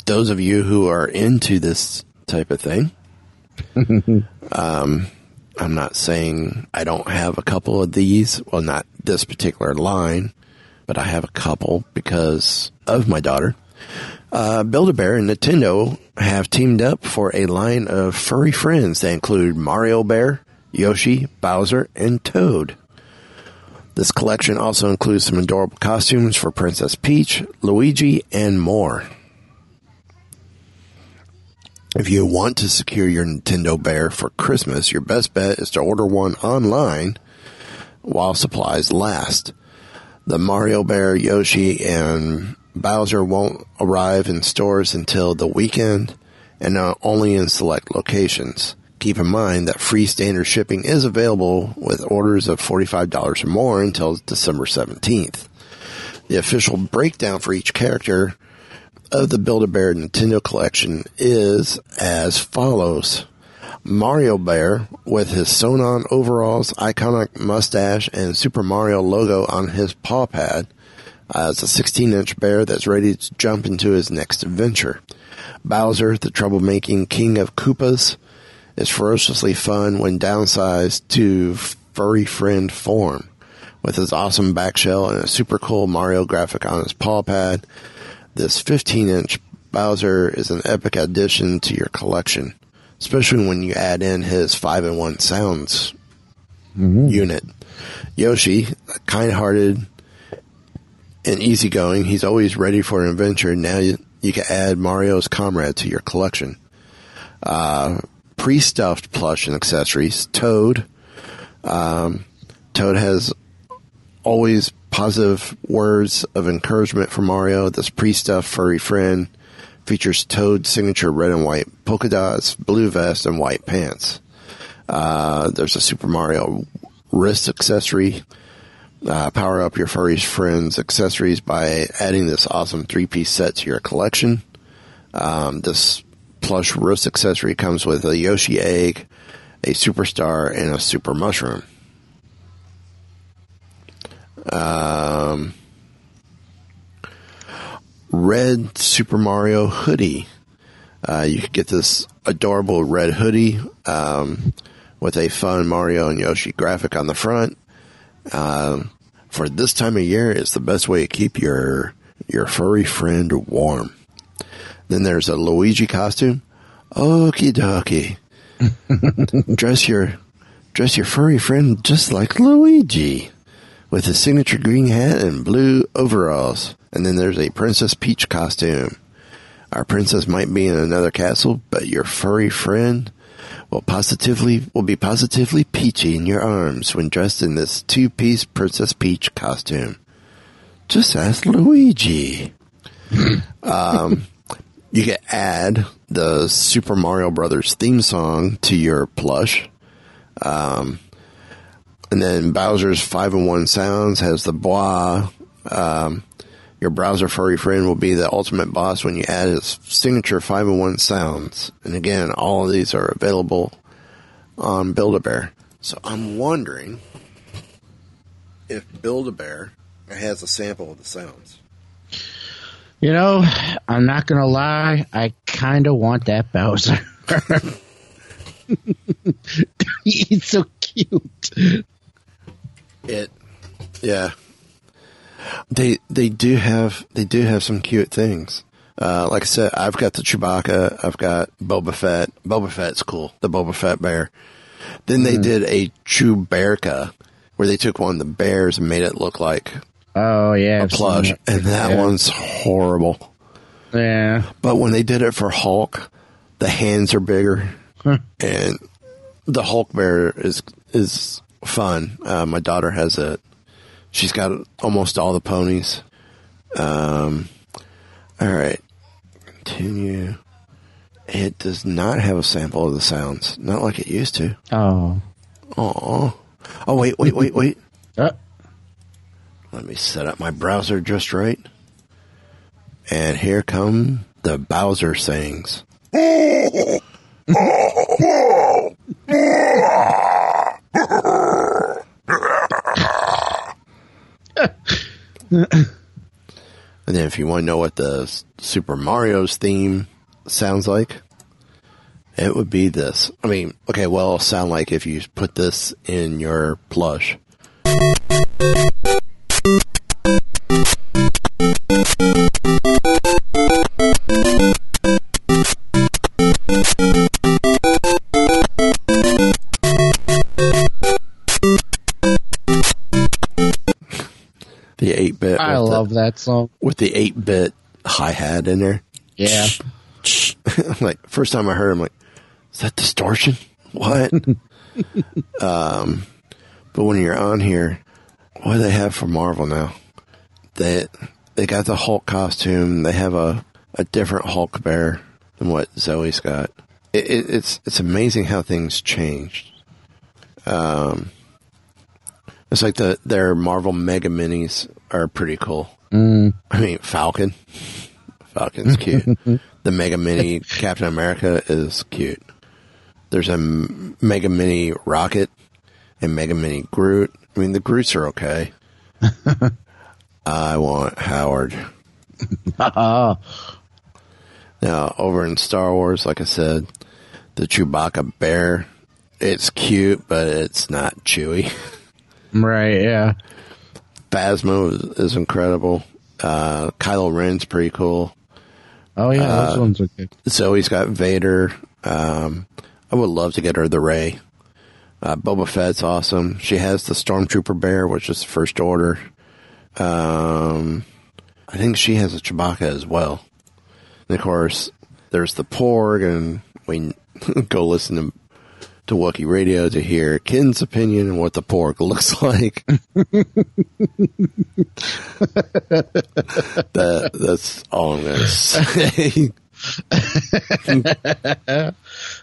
those of you who are into this type of thing. um, I'm not saying I don't have a couple of these. Well, not this particular line, but I have a couple because of my daughter. Uh, Build-A-Bear and Nintendo have teamed up for a line of furry friends that include Mario Bear, Yoshi, Bowser, and Toad. This collection also includes some adorable costumes for Princess Peach, Luigi, and more. If you want to secure your Nintendo Bear for Christmas, your best bet is to order one online while supplies last. The Mario Bear, Yoshi, and Bowser won't arrive in stores until the weekend and are only in select locations. Keep in mind that free standard shipping is available with orders of $45 or more until December 17th. The official breakdown for each character of the Build-A-Bear Nintendo collection is as follows. Mario Bear with his sewn-on overalls, iconic mustache, and Super Mario logo on his paw pad. Uh, it's a 16-inch bear that's ready to jump into his next adventure. Bowser, the troublemaking king of Koopas, is ferociously fun when downsized to furry friend form. With his awesome back shell and a super cool Mario graphic on his paw pad, this 15 inch Bowser is an epic addition to your collection. especially when you add in his five and one sounds unit. Yoshi, kind-hearted and easygoing. He's always ready for an adventure. Now you, you can add Mario's comrade to your collection. Uh, pre-stuffed plush and accessories. Toad. Um, Toad has always positive words of encouragement for Mario. This pre-stuffed furry friend features Toad's signature red and white polka dots, blue vest, and white pants. Uh, there's a Super Mario wrist accessory. Uh, power up your furry friend's accessories by adding this awesome three-piece set to your collection. Um, this plush wrist accessory comes with a Yoshi egg, a superstar, and a super mushroom. Um, red Super Mario hoodie. Uh, you can get this adorable red hoodie um, with a fun Mario and Yoshi graphic on the front. Um, for this time of year, it's the best way to keep your your furry friend warm. Then there's a Luigi costume. Okie dokie. dress your dress your furry friend just like Luigi with his signature green hat and blue overalls. And then there's a Princess Peach costume. Our princess might be in another castle, but your furry friend will positively will be positively peachy in your arms when dressed in this two-piece Princess Peach costume. Just ask Luigi. um, you can add the Super Mario Brothers theme song to your plush. Um, and then Bowser's Five and One Sounds has the bois. Um, your Bowser furry friend will be the ultimate boss when you add his signature Five and One Sounds. And again, all of these are available on Build-A-Bear. So I'm wondering if Build-A-Bear has a sample of the sounds. You know, I'm not gonna lie. I kind of want that Bowser. He's so cute. It, yeah. They they do have they do have some cute things. Uh, like I said, I've got the Chewbacca. I've got Boba Fett. Boba Fett's cool. The Boba Fett bear. Then they did a Chewbacca where they took one of the bears and made it look like Oh yeah, a I've plush, that. and that Yeah. one's horrible. Yeah, But when they did it for Hulk, the hands are bigger, and the Hulk bear is is fun. Uh, my daughter has it. She's got almost all the ponies. Um, all right, continue. It does not have a sample of the sounds, not like it used to. Oh. Oh, oh wait, wait, wait, wait. Uh, Let me set up my browser just right. And here come the Bowser sayings. and then if you want to know what the Super Mario's theme sounds like, it would be this. I mean, okay, well, sound like if you put this in your plush. That song. with the 8 bit hi hat in there. Yeah. I'm like, first time I heard I'm like, is that distortion? What? um, but when you're on here, what do they have for Marvel now? They they got the Hulk costume. They have a, a different Hulk bear than what Zoe's got. It, it, it's it's amazing how things changed. Um, it's like the their Marvel Mega Minis are pretty cool. Mm. I mean, Falcon. Falcon's cute. the Mega Mini Captain America is cute. There's a Mega Mini Rocket and Mega Mini Groot. I mean, the Groots are okay. I want Howard. Now, over in Star Wars, like I said, the Chewbacca bear, it's cute, but it's not chewy. right. Yeah. Phasma is, is incredible. Uh, Kylo Ren's pretty cool. Oh yeah, Uh, those ones are good. Zoe's got Vader. Um, I would love to get her the Rey. Uh, Boba Fett's awesome. She has the Stormtrooper bear, which is the first order. Um, I think she has a Chewbacca as well. And of course, there's the Porg, and we go listen to to Wookiee Radio to hear Ken's opinion on what the Porg looks like. that that's all I'm gonna say. Oh,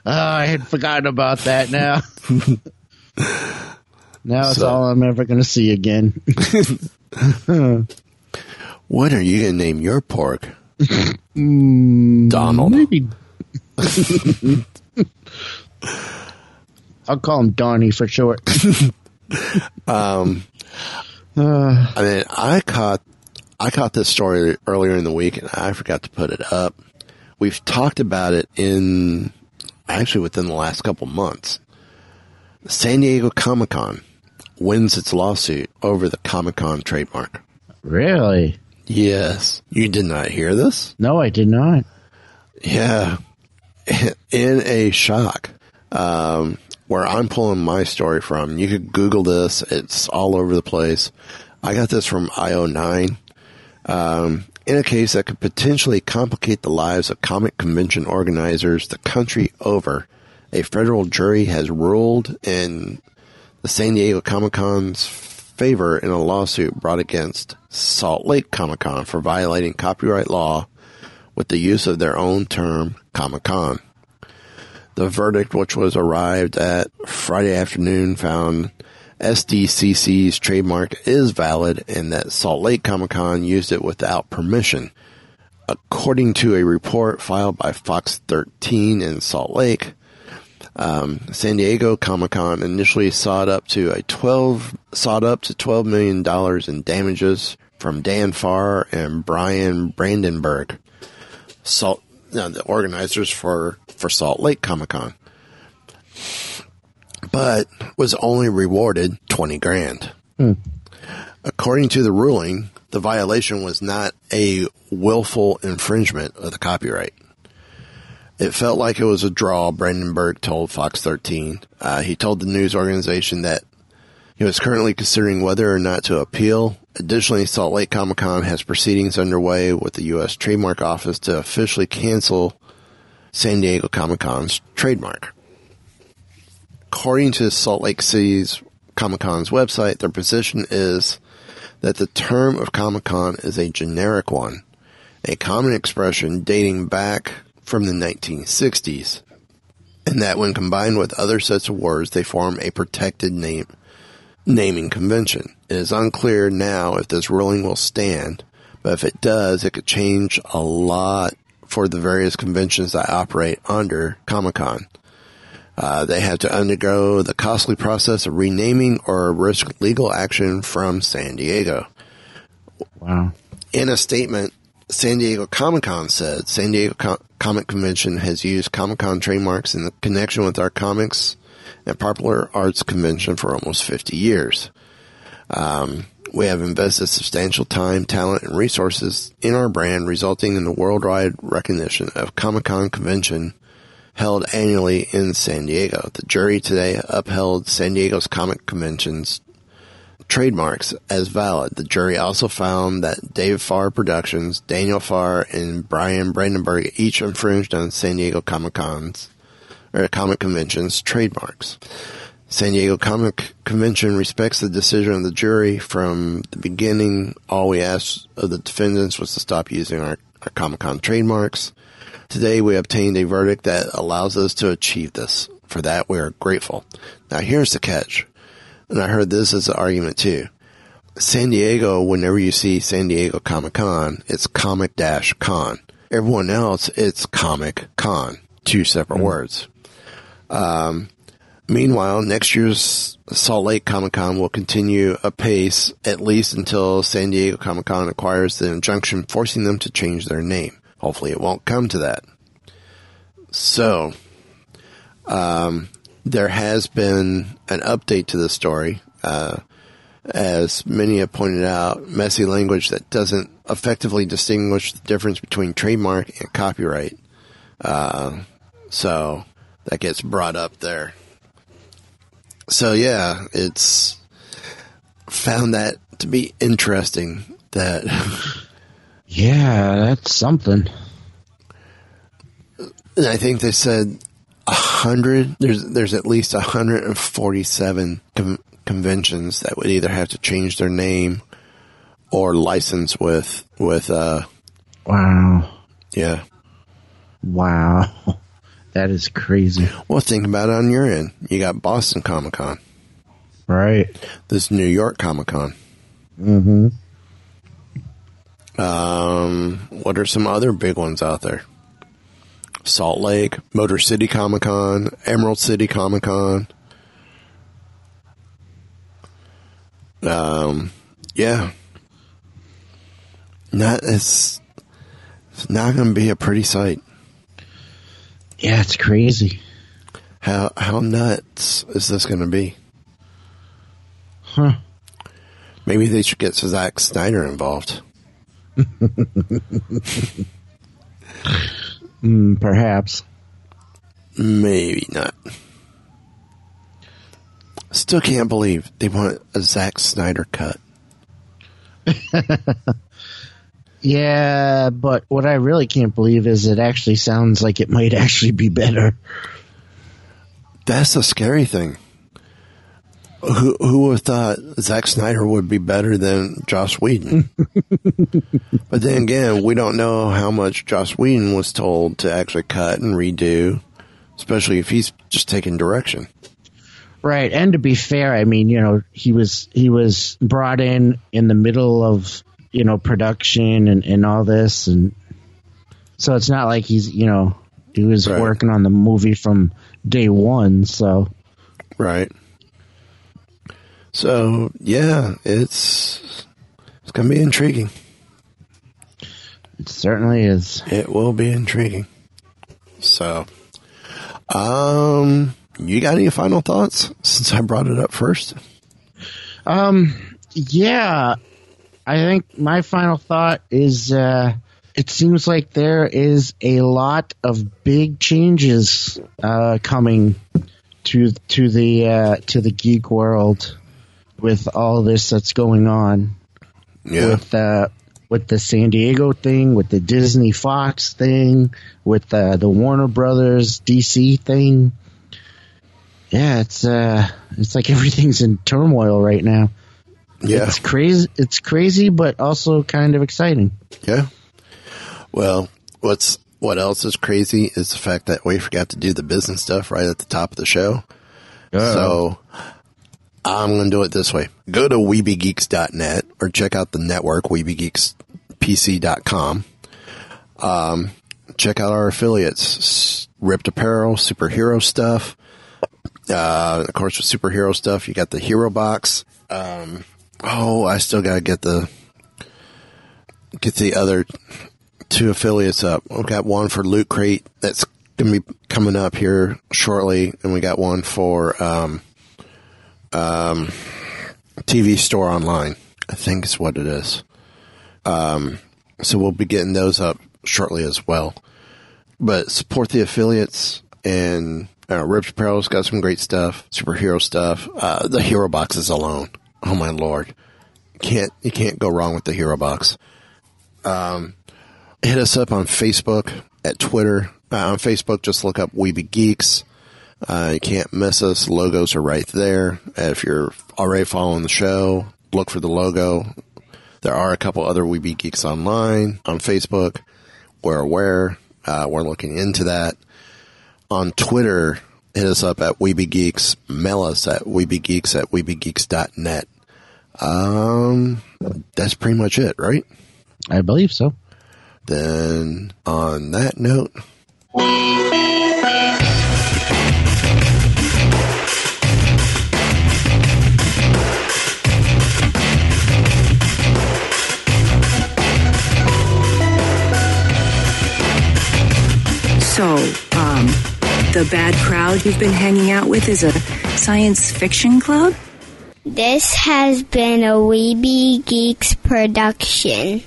I had forgotten about that now. now it's So- all I'm ever going to see again. what are you gonna name your Porg? Mm, Donald. Maybe. I'll call him Donnie for short. Um, Uh, I mean, I caught I caught this story earlier in the week, and I forgot to put it up. We've talked about it in actually within the last couple months. San Diego Comic Con wins its lawsuit over the Comic Con trademark. really? Yes, you did not hear this. No, I did not. Yeah, in a shock. Um, where I'm pulling my story from, you could Google this. It's all over the place. I got this from IO9. Um, in a case that could potentially complicate the lives of comic convention organizers the country over, a federal jury has ruled in the San Diego Comic Con's favor in a lawsuit brought against Salt Lake Comic Con for violating copyright law with the use of their own term, Comic Con. The verdict, which was arrived at Friday afternoon, found SDCC's trademark is valid and that Salt Lake Comic Con used it without permission. According to a report filed by Fox 13 in Salt Lake, um, San Diego Comic Con initially sought up to a 12 sought up to 12 million dollars in damages from Dan Farr and Bryan Brandenburg, Salt, no, the organizers for for Salt Lake Comic Con, but was only rewarded 20 grand. According to the ruling, the violation was not a willful infringement of the copyright. It felt like it was a draw, Brandenburg told Fox 13. Uh, he told the news organization that he was currently considering whether or not to appeal. Additionally, Salt Lake Comic Con has proceedings underway with the U.S. Trademark Office to officially cancel San Diego Comic Con's trademark. According to Salt Lake City's Comic Con's website, their position is that the term of Comic Con is a generic one, a common expression dating back from the 1960s, and that when combined with other sets of words, they form a protected name naming convention. It is unclear now if this ruling will stand, but if it does, it could change a lot for the various conventions that operate under Comic Con. Uh, they have to undergo the costly process of renaming or risk legal action from San Diego. Wow. In a statement, San Diego Comic Con said San Diego Co- Comic Convention has used Comic Con trademarks in the connection with our comics and popular arts convention for almost 50 years. Um, we have invested substantial time, talent, and resources in our brand, resulting in the worldwide recognition of Comic Con convention held annually in San Diego. The jury today upheld San Diego's comic convention's trademarks as valid. The jury also found that Dave Farr Productions, Daniel Farr, and Bryan Brandenburg each infringed on San Diego Comic Con's Comic Convention's trademarks. San Diego Comic Convention respects the decision of the jury. From the beginning, all we asked of the defendants was to stop using our, our Comic Con trademarks. Today, we obtained a verdict that allows us to achieve this. For that, we are grateful. Now, here's the catch and I heard this as an argument too. San Diego, whenever you see San Diego Comic Con, it's Comic Dash Con. Everyone else, it's Comic Con. Two separate mm-hmm. words. Um, meanwhile, next year's Salt Lake Comic Con will continue apace at least until San Diego Comic Con acquires the injunction forcing them to change their name. Hopefully, it won't come to that. So, um, there has been an update to the story. Uh, as many have pointed out, messy language that doesn't effectively distinguish the difference between trademark and copyright. Uh, so that gets brought up there. So yeah, it's found that to be interesting that Yeah, that's something. and I think they said a hundred. There's there's at least hundred and forty seven com- conventions that would either have to change their name or license with with uh Wow. yeah. Wow. That is crazy. Well, think about it on your end. You got Boston Comic Con, Right. this New York Comic Con. Mm-hmm. Um, what are some other big ones out there? Salt Lake, Motor City Comic Con, Emerald City Comic Con. Um, yeah. Not it's, it's not going to be a pretty sight. Yeah, it's crazy. How how nuts is this going to be? Huh. Maybe they should get Zack Snyder involved. Mm, perhaps. Maybe not. Still can't believe they want a Zack Snyder cut. Yeah, but what I really can't believe is it actually sounds like it might actually be better. That's the scary thing. Who who would have thought Zack Snyder would be better than Joss Whedon? but then again, we don't know how much Joss Whedon was told to actually cut and redo, especially if he's just taking direction. Right, and to be fair, I mean, you know, he was he was brought in in the middle of you know production and and all this, and so it's not like he's you know he was Right. working on the movie from day one. So Right. So yeah, it's it's gonna be intriguing. it certainly is. It will be intriguing. So, um, you got any final thoughts since I brought it up first? Um, yeah, I think my final thought is uh, it seems like there is a lot of big changes uh, coming to to the uh, to the geek world with all this that's going on Yeah. with uh, with the San Diego thing, with the Disney Fox thing, with uh, the Warner Brothers DC thing. Yeah, it's uh, it's like everything's in turmoil right now. Yeah. It's crazy. It's crazy, but also kind of exciting. Yeah. Well, what's what else is crazy is the fact that we forgot to do the business stuff right at the top of the show. So I'm going to do it this way. Go to weebiegeeks.net or check out the network, weebiegeekspc.com. Um, check out our affiliates, RIPT Apparel, superhero stuff. Uh, of course, with superhero stuff, you got the Hero Box. Um, oh, I still got to get the get the other two affiliates up. We've got one for Loot Crate that's to be coming up here shortly, and we got one for um, um, TV Store Online. I think is what it is. Um, so we'll be getting those up shortly as well. But support the affiliates and uh, RIPT Apparel's got some great stuff, superhero stuff. Uh, the Hero Boxes alone, oh my lord, can't you can't go wrong with the Hero Box hit us up on Facebook, at Twitter. Uh, on Facebook, just look up Weeby Geeks. Uh, you can't miss us. Logos are right there. If you're already following the show, look for the logo. There are a couple other Weeby Geeks online on Facebook. We're aware. Uh, we're looking into that. On Twitter, hit us up at Weeby Geeks. Mail us at weebygeeks at weebygeeks.net. Um, that's pretty much it, right? I believe so. Then, on that note, So, um, the bad crowd you've been hanging out with is a science fiction club? This has been a Weeby Geeks production.